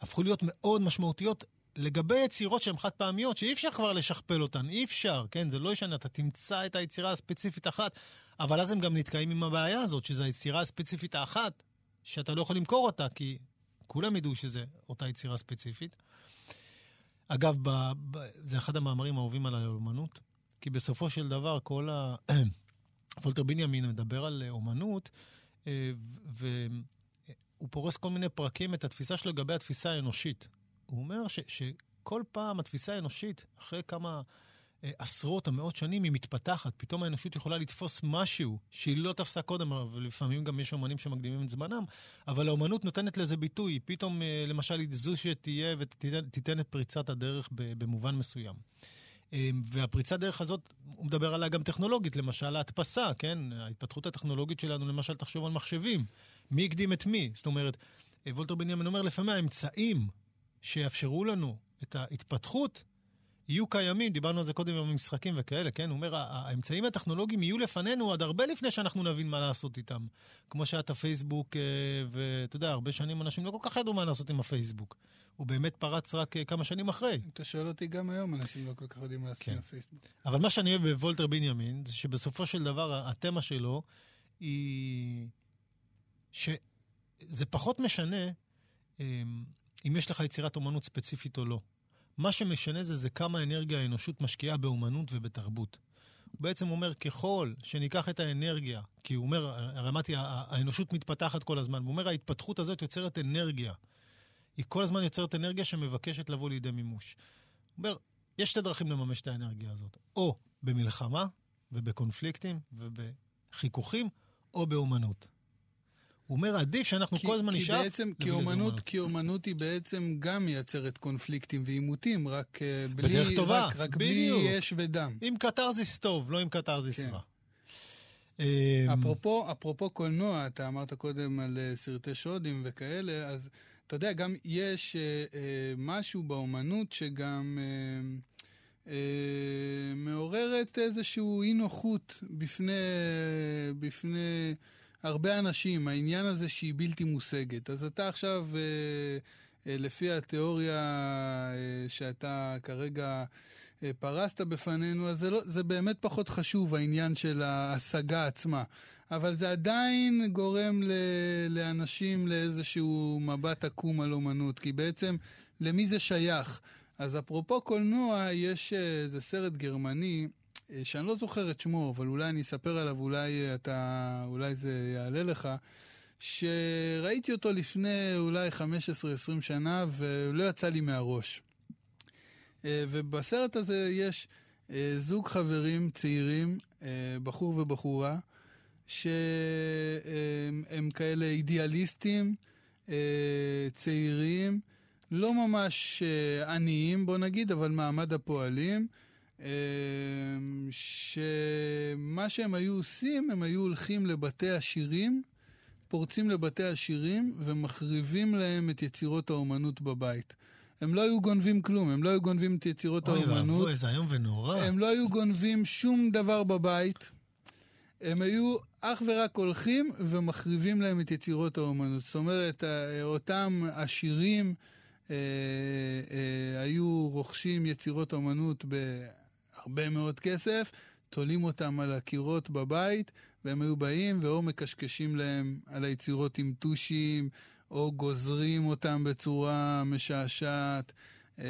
הפכו להיות מאוד משמעותיות לגבי יצירות שהן חד פעמיות, שאי אפשר כבר לשכפל אותן, אי אפשר, כן? זה לא ישנה, אתה תמצא את היצירה הספציפית אחת, אבל אז הם גם נתקעים עם הבעיה הזאת, שזו היצירה הספציפית האחת, שאתה לא יכול למכור אותה, כי כולם ידעו שזה אותה יצירה ספציפית. אגב, ב, ב, זה אחד המאמרים האהובים על האומנות, כי בסופו של דבר כל ה... (clears throat) וולטר בנימין מדבר על אומנות, אה, והוא פורס כל מיני פרקים את התפיסה שלו לגבי התפיסה האנושית. הוא אומר ש, שכל פעם התפיסה האנושית, אחרי כמה אה, עשרות או מאות שנים, היא מתפתחת. פתאום האנושות יכולה לתפוס משהו שהיא לא תפסה קודם, ולפעמים גם יש אומנים שמקדימים את זמנם, אבל האומנות נותנת לזה ביטוי. פתאום, אה, למשל, היא זו שתהיה ותיתן את פריצת הדרך במובן מסוים. והפריצת דרך הזאת, הוא מדבר עליה גם טכנולוגית, למשל ההדפסה, כן? ההתפתחות הטכנולוגית שלנו, למשל, תחשוב על מחשבים. מי הקדים את מי? זאת אומרת, וולטר בנימין אומר, לפעמים האמצעים שיאפשרו לנו את ההתפתחות יהיו קיימים, דיברנו על זה קודם עם המשחקים וכאלה, כן? הוא אומר, האמצעים הטכנולוגיים יהיו לפנינו עוד הרבה לפני שאנחנו נבין מה לעשות איתם. כמו שהיה את הפייסבוק, אה, ואתה יודע, הרבה שנים אנשים לא כל כך ידעו מה לעשות עם הפייסבוק. הוא באמת פרץ רק אה, כמה שנים אחרי. אתה שואל אותי, גם היום אנשים לא כל כך יודעים מה לעשות כן. עם הפייסבוק. אבל מה שאני אוהב בוולטר בנימין, זה שבסופו של דבר, התמה שלו היא... שזה פחות משנה אה, אם יש לך יצירת אומנות ספציפית או לא. מה שמשנה זה, זה כמה אנרגיה האנושות משקיעה באומנות ובתרבות. הוא בעצם אומר, ככל שניקח את האנרגיה, כי הוא אומר, הרי אמרתי, האנושות מתפתחת כל הזמן, הוא אומר, ההתפתחות הזאת יוצרת אנרגיה. היא כל הזמן יוצרת אנרגיה שמבקשת לבוא לידי מימוש. הוא אומר, יש שתי דרכים לממש את האנרגיה הזאת. או במלחמה ובקונפליקטים ובחיכוכים, או באומנות. הוא אומר, עדיף שאנחנו כי, כל הזמן נשאף בעצם, כי אומנות, כי אומנות היא בעצם גם מייצרת קונפליקטים ועימותים, רק uh, בלי... בדרך טובה, רק, רק בלי אש ודם. עם קתרזיס טוב, לא עם קתרזיס כן. רע. אמ, אפרופו, אפרופו קולנוע, אתה אמרת קודם על uh, סרטי שודים וכאלה, אז אתה יודע, גם יש uh, uh, משהו באומנות שגם... Uh, מעוררת איזשהו אי נוחות בפני, בפני הרבה אנשים, העניין הזה שהיא בלתי מושגת. אז אתה עכשיו, אה, אה, לפי התיאוריה אה, שאתה כרגע פרסת בפנינו, אז זה, לא, זה באמת פחות חשוב, העניין של ההשגה עצמה. אבל זה עדיין גורם ל, לאנשים לאיזשהו מבט עקום על אומנות, כי בעצם למי זה שייך? אז אפרופו קולנוע, יש איזה סרט גרמני שאני לא זוכר את שמו, אבל אולי אני אספר עליו, אולי אתה, אולי זה יעלה לך, שראיתי אותו לפני אולי 15-20 שנה, ולא יצא לי מהראש. אה, ובסרט הזה יש אה, זוג חברים צעירים, בחור ובחורה, שהם כאלה אידיאליסטים, צעירים, לא ממש עניים, בוא נגיד, אבל מעמד הפועלים. אמ, שמה שהם היו עושים, הם היו הולכים לבתי עשירים, פורצים לבתי עשירים ומחריבים להם את יצירות האומנות בבית. הם לא היו גונבים כלום, הם לא היו גונבים את יצירות אוי האומנות. אוי ואבוי, איזה איום ונורא. הם לא היו גונבים שום דבר בבית. הם היו אך ורק הולכים ומחריבים להם את יצירות האומנות. זאת אומרת, אותם עשירים אה, אה, היו רוכשים יצירות אומנות ב... הרבה מאוד כסף, תולים אותם על הקירות בבית, והם היו באים ואו מקשקשים להם על היצירות עם טושים, או גוזרים אותם בצורה משעשעת. אמ,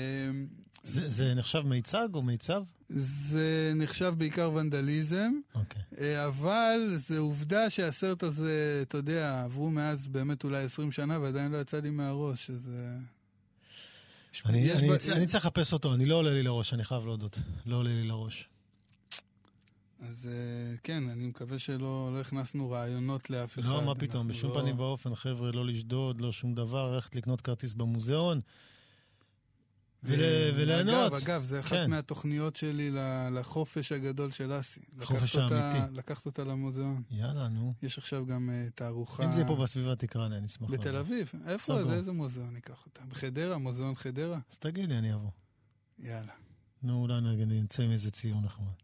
זה, זה נחשב מיצג או מיצב? זה נחשב בעיקר ונדליזם, okay. אוקיי. אה, אבל זה עובדה שהסרט הזה, אתה יודע, עברו מאז באמת אולי 20 שנה ועדיין לא יצא לי מהראש, שזה... אני, אני, ב... אני צריך לחפש אותו, אני לא עולה לי לראש, אני חייב להודות. לא עולה לי לראש. אז אה, כן, אני מקווה שלא לא הכנסנו רעיונות לאף אחד. לא, מה פתאום, בשום לא... פנים ואופן, חבר'ה, לא לשדוד, לא שום דבר, ללכת לקנות כרטיס במוזיאון. ול... וליהנות. אגב, אגב, זה אחת כן. מהתוכניות שלי לחופש הגדול של אסי. חופש האמיתי. לקחת אותה למוזיאון. יאללה, נו. יש עכשיו גם uh, תערוכה... אם זה פה בסביבה תקרא לי, אני אשמח. בתל אביב. איפה? זה, איזה מוזיאון ניקח אותה? בחדרה? מוזיאון חדרה? אז תגיד לי, אני אבוא. יאללה. נו, אולי נצא עם איזה ציון נחמד.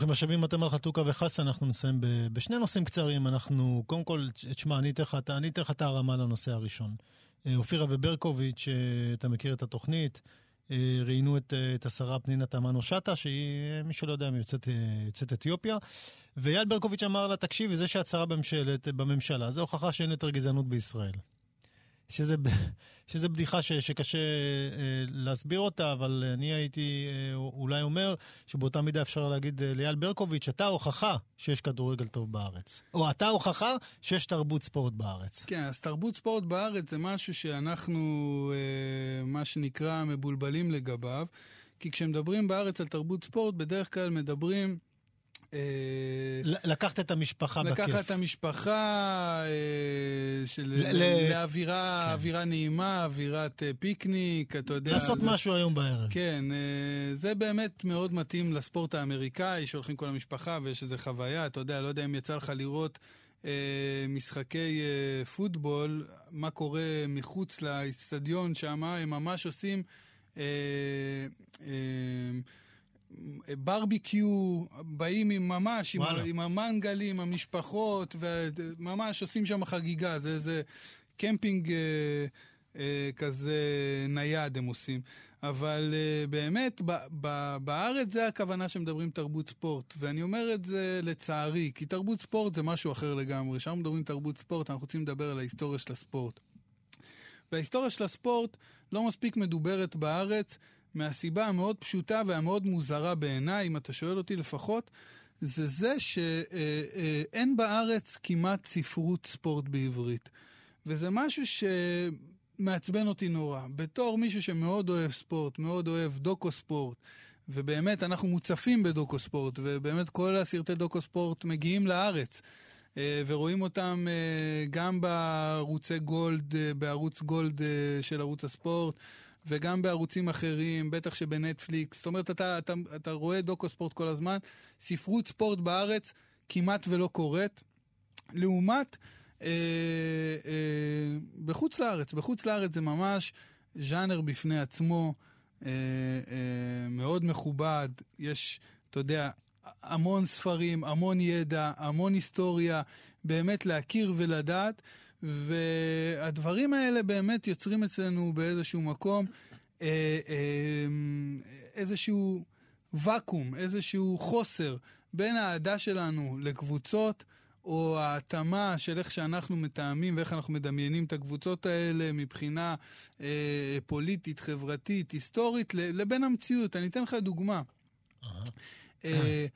ברוכים השבים, אתם על חתוכה וחסה, אנחנו נסיים ב- בשני נושאים קצרים. אנחנו, קודם כל, תשמע, אני אתן לך את- הרמה לנושא הראשון. אה, אופירה וברקוביץ', אה, אתה מכיר את התוכנית, אה, ראיינו את, את השרה פנינה תמנו שטה, שהיא, מי שלא יודע, יוצאת, אה, יוצאת אתיופיה. ואייל ברקוביץ' אמר לה, תקשיבי, זה שאת שרה בממשלה, זה הוכחה שאין יותר גזענות בישראל. שזה, (laughs) שזה בדיחה ש, שקשה אה, להסביר אותה, אבל אני הייתי אה, אולי אומר שבאותה מידה אפשר להגיד אה, לאייל ברקוביץ', אתה הוכחה שיש כדורגל טוב בארץ. או אתה הוכחה שיש תרבות ספורט בארץ. כן, אז תרבות ספורט בארץ זה משהו שאנחנו, אה, מה שנקרא, מבולבלים לגביו. כי כשמדברים בארץ על תרבות ספורט, בדרך כלל מדברים... אה, לקחת את המשפחה בכיף. לקחת את המשפחה אה, של... לאווירה כן. נעימה, אווירת אה, פיקניק, אתה יודע... לעשות משהו היום בערב. כן, זה באמת מאוד מתאים לספורט האמריקאי, שהולכים כל המשפחה ויש איזו חוויה, אתה יודע, לא יודע אם יצא לך לראות משחקי פוטבול, מה קורה מחוץ לאצטדיון שם, הם ממש עושים ברביקיו, באים עם ממש, עם. ה- עם המנגלים, המשפחות, וממש עושים שם חגיגה, זה איזה קמפינג... אה, אה, כזה נייד הם עושים. אבל אה, באמת, ב- ב- בארץ זה הכוונה שמדברים תרבות ספורט. ואני אומר את זה לצערי, כי תרבות ספורט זה משהו אחר לגמרי. כשאנחנו מדברים תרבות ספורט, אנחנו רוצים לדבר על ההיסטוריה של הספורט. וההיסטוריה של הספורט לא מספיק מדוברת בארץ, מהסיבה המאוד פשוטה והמאוד מוזרה בעיניי, אם אתה שואל אותי לפחות, זה זה שאין בארץ כמעט ספרות ספורט בעברית. וזה משהו שמעצבן אותי נורא. בתור מישהו שמאוד אוהב ספורט, מאוד אוהב דוקו ספורט, ובאמת אנחנו מוצפים בדוקו ספורט, ובאמת כל הסרטי דוקו ספורט מגיעים לארץ. אה, ורואים אותם אה, גם בערוצי גולד, אה, בערוץ גולד של ערוץ הספורט. וגם בערוצים אחרים, בטח שבנטפליקס. זאת אומרת, אתה, אתה, אתה רואה דוקו ספורט כל הזמן. ספרות ספורט בארץ כמעט ולא קורית. לעומת אה, אה, בחוץ לארץ, בחוץ לארץ זה ממש ז'אנר בפני עצמו, אה, אה, מאוד מכובד. יש, אתה יודע, המון ספרים, המון ידע, המון היסטוריה, באמת להכיר ולדעת. והדברים האלה באמת יוצרים אצלנו באיזשהו מקום אה, אה, איזשהו ואקום, איזשהו חוסר בין האהדה שלנו לקבוצות, או ההתאמה של איך שאנחנו מתאמים ואיך אנחנו מדמיינים את הקבוצות האלה מבחינה אה, פוליטית, חברתית, היסטורית, לבין המציאות. אני אתן לך דוגמה. אה,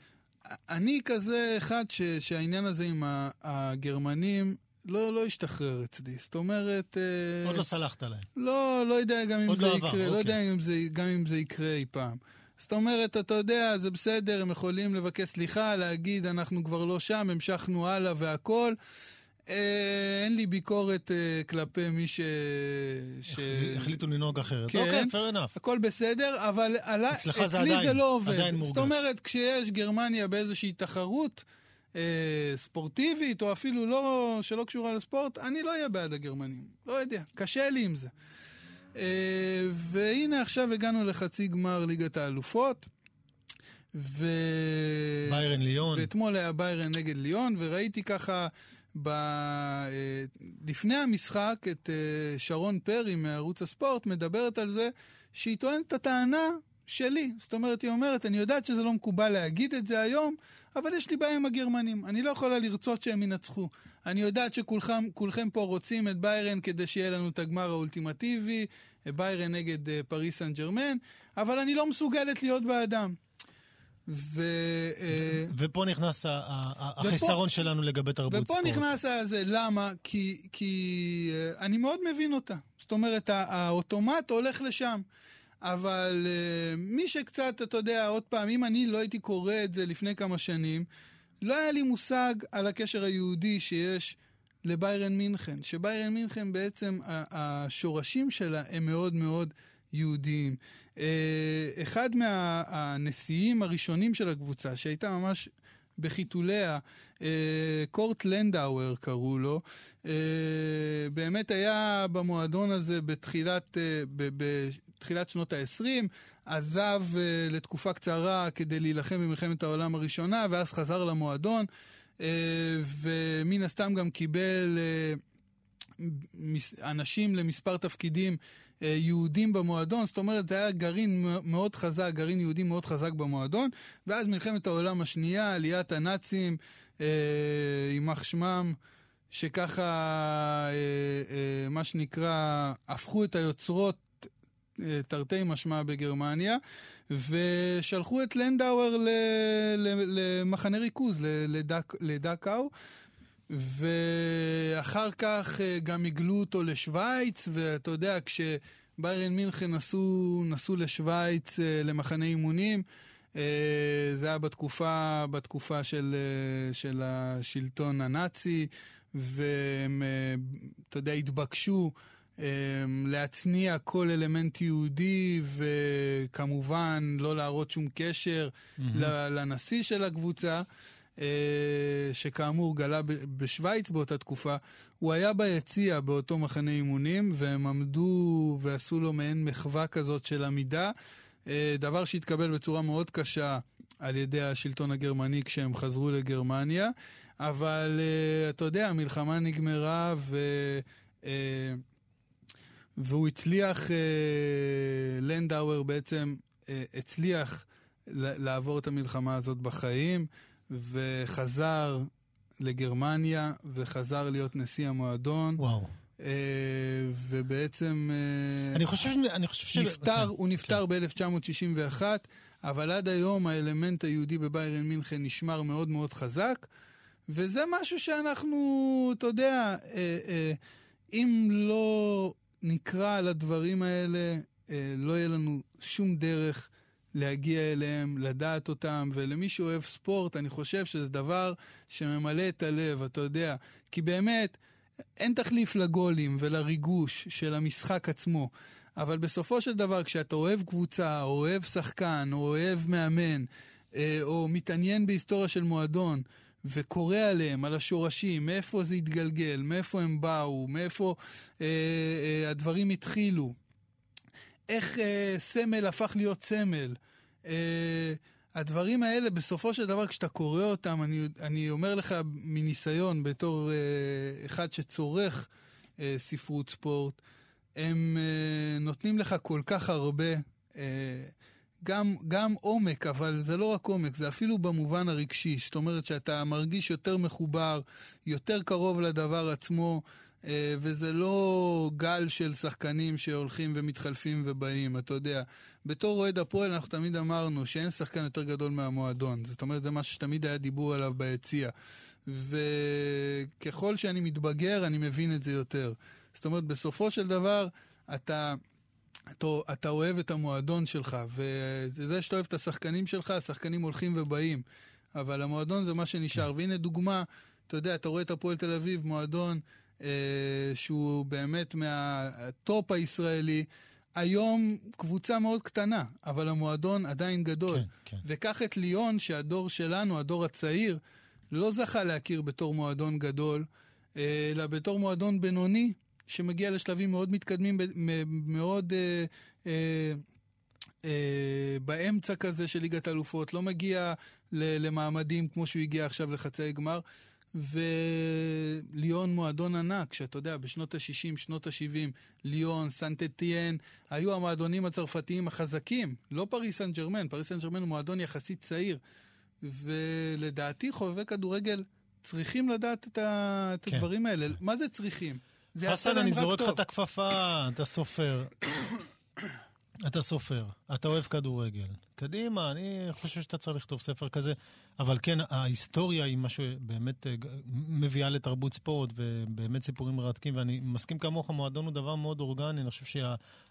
אני כזה אחד ש, שהעניין הזה עם הגרמנים לא, לא השתחרר אצלי. זאת אומרת... אה, עוד לא סלחת להם. לא, לא יודע גם אם זה לא יקרה, עבר, לא אוקיי. יודע אם זה, גם אם זה יקרה אי פעם. זאת אומרת, אתה יודע, זה בסדר, הם יכולים לבקש סליחה, להגיד, אנחנו כבר לא שם, המשכנו הלאה והכול. אה, אין לי ביקורת אה, כלפי מי ש... ש... החליטו לנהוג אחרת. כן. אוקיי, fair enough. הכל בסדר, אבל עלי, אצלך אצלי זה זה, עדיין- לא עובד. עדיין זאת מורגש. אומרת, כשיש גרמניה באיזושהי תחרות אה, ספורטיבית, או אפילו לא, שלא קשורה לספורט, אני לא אהיה בעד הגרמנים. לא יודע, קשה לי עם זה. אה, והנה עכשיו הגענו לחצי גמר ליגת האלופות. ו... ביירן ליון. ואתמול היה ביירן נגד ליון, וראיתי ככה ב... אה, לפני המשחק את אה, שרון פרי מערוץ הספורט מדברת על זה שהיא טוענת את הטענה שלי. זאת אומרת, היא אומרת, אני יודעת שזה לא מקובל להגיד את זה היום, אבל יש לי בעיה עם הגרמנים. אני לא יכולה לרצות שהם ינצחו. אני יודעת שכולכם כולכם פה רוצים את ביירן כדי שיהיה לנו את הגמר האולטימטיבי, ביירן נגד אה, פריס סן ג'רמן, אבל אני לא מסוגלת להיות בעדם. ו... אה, ופה נכנס ה- ה- ה- ופה- החיסרון שלנו לגבי תרבות ופה ספורט. נכנס הזה, למה? כי, כי אה, אני מאוד מבין אותה. זאת אומרת, האוטומט הולך לשם. אבל אה, מי שקצת, אתה יודע, עוד פעם, אם אני לא הייתי קורא את זה לפני כמה שנים, לא היה לי מושג על הקשר היהודי שיש לביירן מינכן. שביירן מינכן בעצם, השורשים שלה הם מאוד מאוד יהודיים. אה, אחד מהנשיאים הראשונים של הקבוצה, שהייתה ממש בחיתוליה, אה, קורט לנדאואר קראו לו, באמת היה במועדון הזה בתחילת, אה, בתחילת שנות ה-20, עזב אה, לתקופה קצרה כדי להילחם במלחמת העולם הראשונה, ואז חזר למועדון, אה, ומן הסתם גם קיבל... אה, מס- אנשים למספר תפקידים אה, יהודים במועדון, זאת אומרת, זה היה גרעין מאוד חזק, גרעין יהודי מאוד חזק במועדון, ואז מלחמת העולם השנייה, עליית הנאצים, אה, יימח שמם, שככה, אה, אה, מה שנקרא, הפכו את היוצרות אה, תרתי משמע בגרמניה, ושלחו את לנדאואר למחנה ריכוז, לדק- לדכאו. ואחר כך אה, גם הגלו אותו לשוויץ, ואתה יודע, כשביירן מינכן נסעו, נסעו לשוויץ אה, למחנה אימונים, אה, זה היה בתקופה, בתקופה של, של השלטון הנאצי, והם, אתה יודע, התבקשו אה, להצניע כל אלמנט יהודי, וכמובן לא להראות שום קשר ל- לנשיא של הקבוצה. אה, שכאמור גלה בשוויץ באותה תקופה, הוא היה ביציע באותו מחנה אימונים, והם עמדו ועשו לו מעין מחווה כזאת של עמידה, אה, דבר שהתקבל בצורה מאוד קשה על ידי השלטון הגרמני כשהם חזרו לגרמניה, אבל אה, אתה יודע, המלחמה נגמרה ו... והוא הצליח, אה, לנדאואר בעצם אה, הצליח לעבור את המלחמה הזאת בחיים, וחזר לגרמניה, וחזר להיות נשיא המועדון, וואו. אה, ובעצם אה, אני חושב, אני חושב ש... נפטר, הוא נפטר ב-1961, אבל עד היום האלמנט היהודי בביירן מינכן נשמר מאוד מאוד חזק, וזה משהו שאנחנו, אתה יודע, אה, אם לא נקרא על הדברים האלה, אה, לא יהיה לנו שום דרך להגיע אליהם, לדעת אותם, ולמי שאוהב ספורט, אני חושב שזה דבר שממלא את הלב, אתה יודע. כי באמת, אין תחליף לגולים ולריגוש של המשחק עצמו. אבל בסופו של דבר, כשאתה אוהב קבוצה, או אוהב שחקן, או אוהב מאמן, אה, או מתעניין בהיסטוריה של מועדון, וקורא עליהם, על השורשים, מאיפה זה התגלגל, מאיפה הם באו, מאיפה אה, אה, הדברים התחילו, איך אה, סמל הפך להיות סמל. אה, הדברים האלה, בסופו של דבר, כשאתה קורא אותם, אני, אני אומר לך מניסיון, בתור אה, אחד שצורך אה, ספרות ספורט, הם אה, נותנים לך כל כך הרבה, אה, גם, גם עומק, אבל זה לא רק עומק, זה אפילו במובן הרגשי. זאת אומרת שאתה מרגיש יותר מחובר, יותר קרוב לדבר עצמו, אה, וזה לא גל של שחקנים שהולכים ומתחלפים ובאים, אתה יודע. בתור אוהד הפועל אנחנו תמיד אמרנו שאין שחקן יותר גדול מהמועדון. זאת אומרת, זה משהו שתמיד היה דיבור עליו ביציע. וככל שאני מתבגר, אני מבין את זה יותר. זאת אומרת, בסופו של דבר, אתה, אתה, אתה אוהב את המועדון שלך, וזה שאתה אוהב את השחקנים שלך, השחקנים הולכים ובאים. אבל המועדון זה מה שנשאר. והנה דוגמה, אתה יודע, אתה רואה את הפועל תל אביב, מועדון אה, שהוא באמת מהטופ הישראלי. היום קבוצה מאוד קטנה, אבל המועדון עדיין גדול. כן, כן. וקח את ליון, שהדור שלנו, הדור הצעיר, לא זכה להכיר בתור מועדון גדול, אה, אלא בתור מועדון בינוני, שמגיע לשלבים מאוד מתקדמים, מאוד אה, אה, אה, באמצע כזה של ליגת האלופות, לא מגיע למעמדים כמו שהוא הגיע עכשיו לחצי גמר. וליון מועדון ענק, שאתה יודע, בשנות ה-60, שנות ה-70, ליון, סנט אטיין, היו המועדונים הצרפתיים החזקים, לא פריס סן ג'רמן, פריס סן ג'רמן הוא מועדון יחסית צעיר. ולדעתי חובבי כדורגל צריכים לדעת את, כן. הדברים האלה. מה זה צריכים? זה יעשה חסן, להם אני רק זורק לך טוב. את הכפפה, אתה סופר. אתה סופר, אתה אוהב כדורגל. קדימה, אני חושב שאתה צריך לכתוב ספר כזה. אבל כן, ההיסטוריה היא מה שבאמת אה, מביאה לתרבות ספורט, ובאמת סיפורים מרתקים, ואני מסכים כמוך, מועדון הוא דבר מאוד אורגני, אני חושב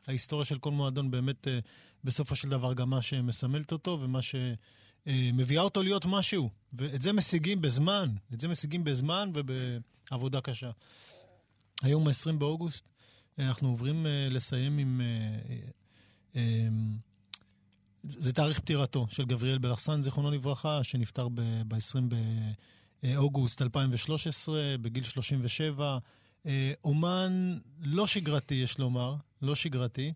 שההיסטוריה של כל מועדון באמת, אה, בסופו של דבר, גם מה שמסמלת אותו, ומה שמביאה אותו להיות משהו. ואת זה משיגים בזמן, את זה משיגים בזמן ובעבודה קשה. היום ה-20 באוגוסט, אה, אנחנו עוברים אה, לסיים עם... אה, אה, זה תאריך פטירתו של גבריאל בלחסן, זיכרונו לברכה, שנפטר ב-20 באוגוסט 2013, בגיל 37. אה, אומן לא שגרתי, יש לומר, לא שגרתי,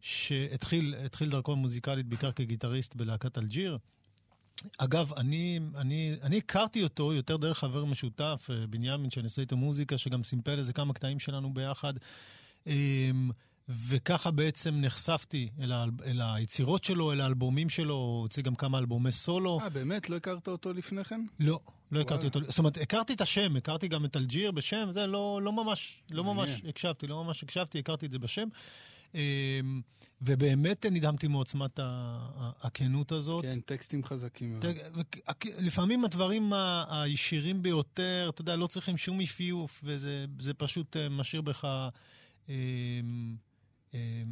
שהתחיל התחיל דרכו המוזיקלית בעיקר כגיטריסט בלהקת אלג'יר. אגב, אני, אני, אני הכרתי אותו יותר דרך חבר משותף, אה, בנימין, שאני עושה איתו מוזיקה, שגם סימפל איזה כמה קטעים שלנו ביחד. אמ, וככה בעצם נחשפתי אל, האל, אל היצירות שלו, אל האלבומים שלו, הוא הוציא גם כמה אלבומי סולו. אה, באמת? לא הכרת אותו לפני כן? לא, לא הכרתי וואלה. אותו. זאת אומרת, הכרתי את השם, הכרתי גם את אלג'יר בשם, זה לא, לא ממש, לא ממש. הקשבתי, לא ממש הקשבתי, הכרתי את זה בשם. אמ, ובאמת נדהמתי מעוצמת הכנות הזאת. כן, טקסטים חזקים מאוד. לפעמים הדברים הישירים ביותר, אתה יודע, לא צריכים שום אפיוף, וזה זה פשוט אה, משאיר בך... אה, אה,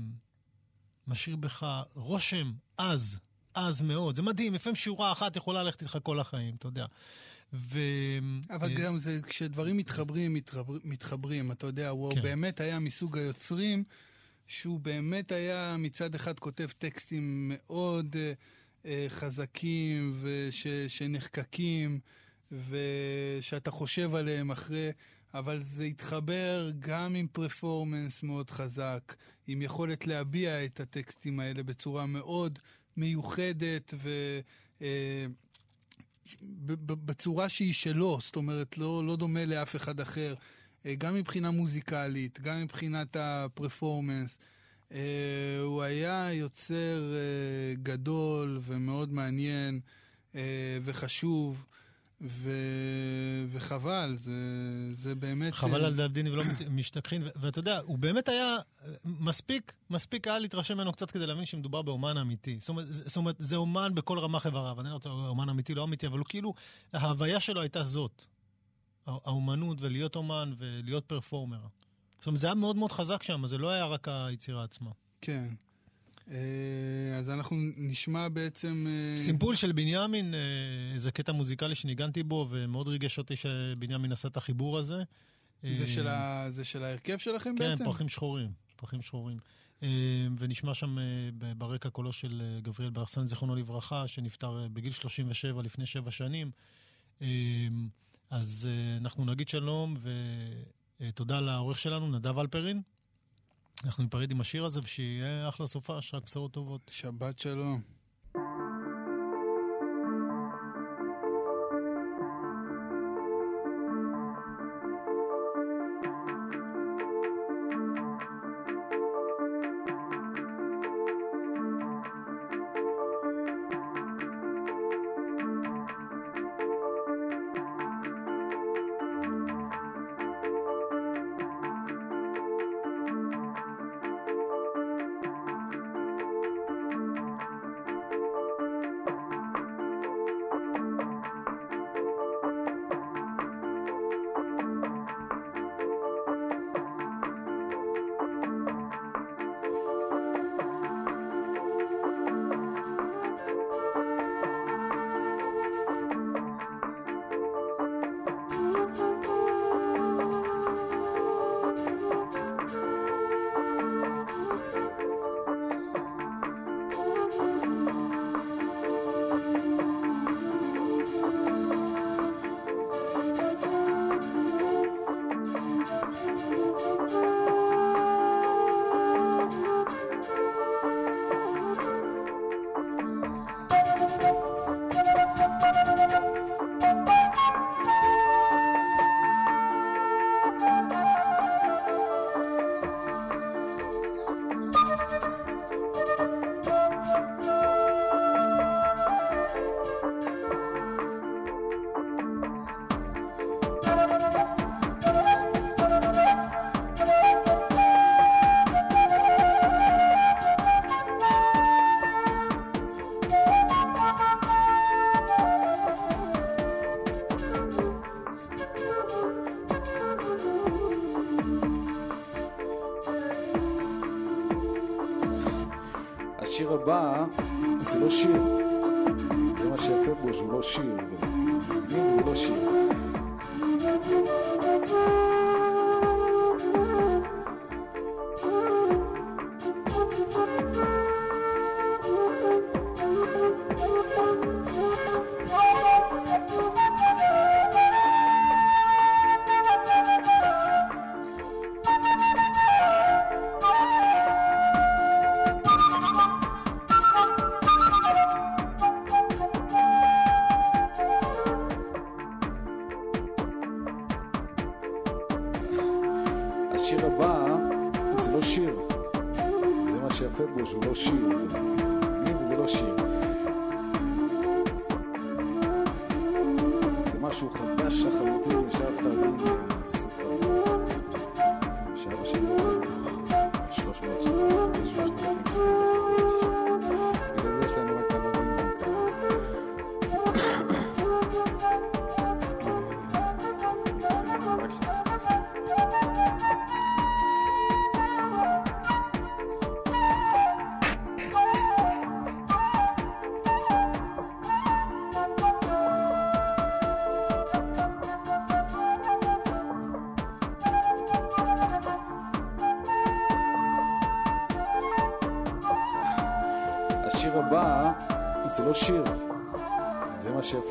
משאיר בך רושם עז, עז מאוד. זה מדהים, לפעמים שורה אחת יכולה ללכת איתך כל החיים, אתה יודע. ו... אבל אה, גם זה, כשדברים מתחברים, מתחבר, מתחברים, אתה יודע, הוא כן. באמת היה מסוג היוצרים, שהוא באמת היה מצד אחד כותב טקסטים מאוד אה, אה, חזקים וש, שנחקקים, ושאתה חושב עליהם אחרי, אבל זה התחבר גם עם פרפורמנס מאוד חזק, עם יכולת להביע את הטקסטים האלה בצורה מאוד מיוחדת ו... אה, בצורה שהיא שלו, זאת אומרת, לא, לא דומה לאף אחד אחר, גם מבחינה מוזיקלית, גם מבחינת הפרפורמנס. אה, הוא היה יוצר אה, גדול ומאוד מעניין אה, וחשוב, ו... וחבל, זה, זה באמת... חבל אה, על דאבדיני ולא (clears throat) משתכחין, ו- ואתה יודע, הוא באמת היה אה, מספיק, מספיק היה להתרשם ממנו קצת כדי להבין שמדובר באומן אמיתי. זאת אומרת, זאת אומרת, זה אומן בכל רמ"ח איבריו. אני לא רוצה, אומן אמיתי, לא אמיתי, אבל הוא כאילו, ההוויה שלו הייתה זאת. הא- האומנות ולהיות אומן ולהיות פרפורמר. זאת אומרת, זה היה מאוד מאוד חזק שם, זה לא היה רק היצירה עצמה. כן. אה, אז אנחנו נשמע בעצם... אה, סימפול של בנימין, אה, זה קטע מוזיקלי שניגנתי בו, ומאוד ריגש אותי שבנימין עשה את החיבור הזה. זה של ה- זה של ההרכב שלכם כן, בעצם? פרחים שחורים, פרחים שחורים. ונשמע שם ברקע קולו של גבריאל ברסן, זיכרונו לברכה, שנפטר בגיל 37 לפני שבע שנים. אז אה, אנחנו נגיד שלום ותודה לעורך שלנו, נדב אלפרין. אנחנו ניפרד עם השיר הזה, ושיהיה אחלה סופש, רק בשורות טובות. שבת שלום.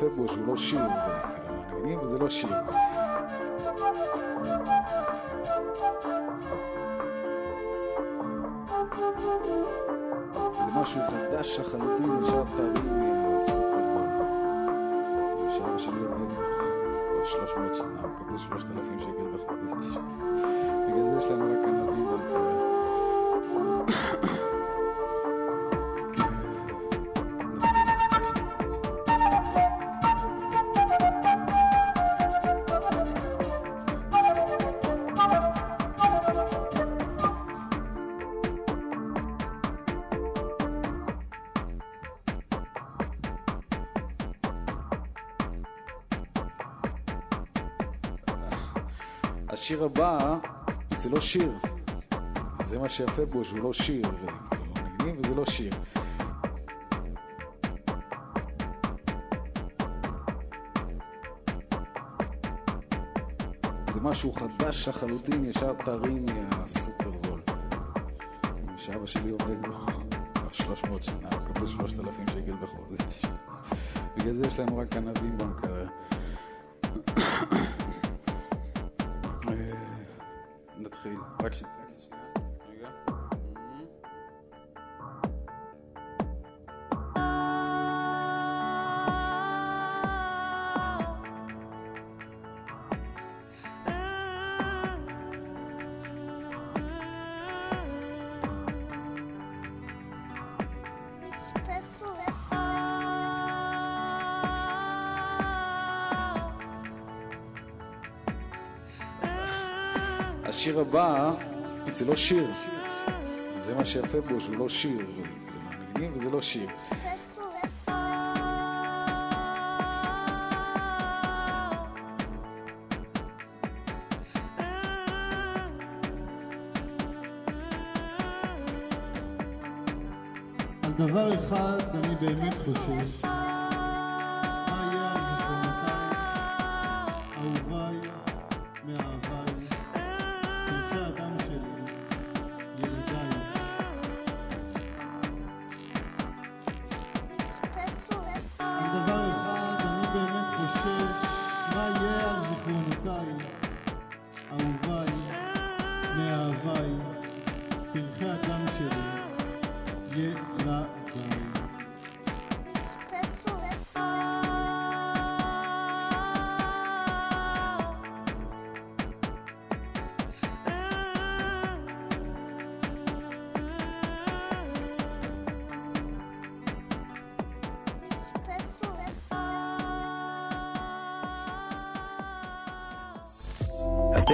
שיפה בו שהוא לא שיר, הנגנים וזה לא שיר. השיר הבא זה לא שיר, זה מה שיפה בו שהוא לא שיר, מבינים? וזה לא שיר. זה משהו חדש לחלוטין, ישר טרי מהסופרבול. שאבא שלי עובד לו 300 שנה, מקבל 3,000 שקל בחודש. בגלל זה יש לנו רק ענבים במקרר. נתחיל. רק השיר הבא זה לא שיר. זה מה שיפה בו, שהוא לא שיר. מבינים? וזה לא שיר.